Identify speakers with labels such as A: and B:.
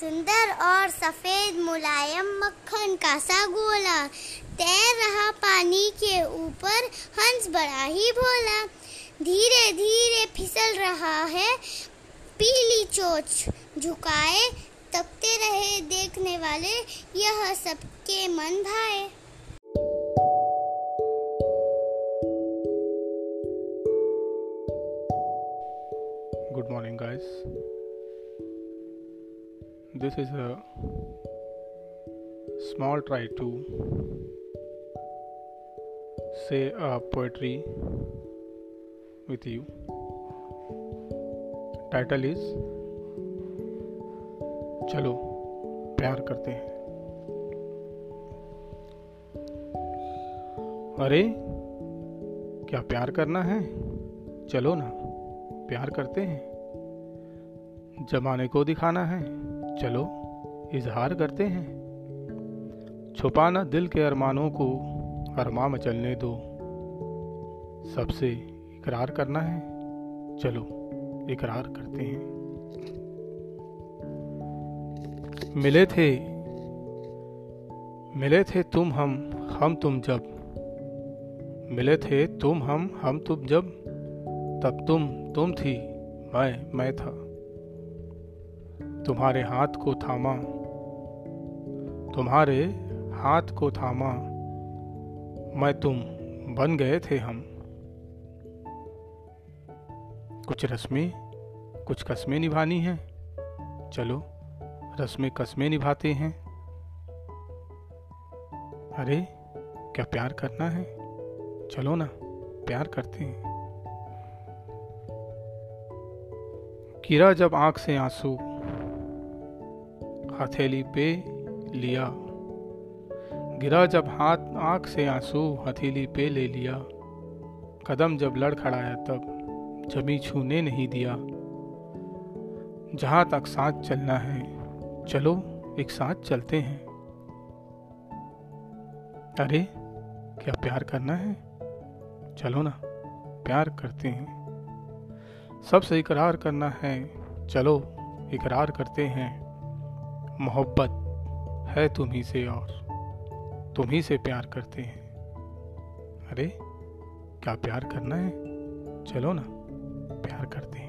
A: सुंदर और सफ़ेद मुलायम मक्खन का सा गोला। तैर रहा पानी के ऊपर हंस बड़ा ही भोला। धीरे धीरे फिसल रहा है पीली चोच। झुकाए तकते रहे देखने वाले यह सबके मन भाए।
B: Good morning guys. This is a small try to say a poetry with you. Title is चलो प्यार करते हैं अरे क्या प्यार करना है चलो ना प्यार करते हैं जमाने को दिखाना है चलो, इजहार करते हैं। छुपाना दिल के अरमानों को अरमा मचलने दो। सबसे इकरार करना है। चलो, इकरार करते हैं। मिले थे मिले थे तुम हम हम तुम जब। मिले थे तुम हम हम तुम जब। तब तुम तुम थी, मैं मैं था। तुम्हारे हाथ को थामा। तुम्हारे हाथ को थामा। मैं तुम बन गए थे हम। कुछ रस्में, कुछ कस्में निभानी हैं। चलो, रस्में कस्में निभाते हैं। अरे, क्या प्यार करना है? चलो ना, प्यार करते हैं। गिरा जब आँख से आँसू हथेली पे लिया। गिरा जब हाथ आँख से आँसू, हथेली पे ले लिया। कदम जब लड़ खड़ाया, तब जमी छूने नहीं दिया। जहाँ तक साथ चलना है, चलो एक साथ चलते हैं। अरे, क्या प्यार करना है? चलो ना, प्यार करते हैं। सबसे इकरार करना है, चलो इकरार करते हैं। मोहब्बत है तुम्ही से और, तुम्ही से प्यार करते हैं। अरे, क्या प्यार करना है? चलो ना, प्यार करते हैं।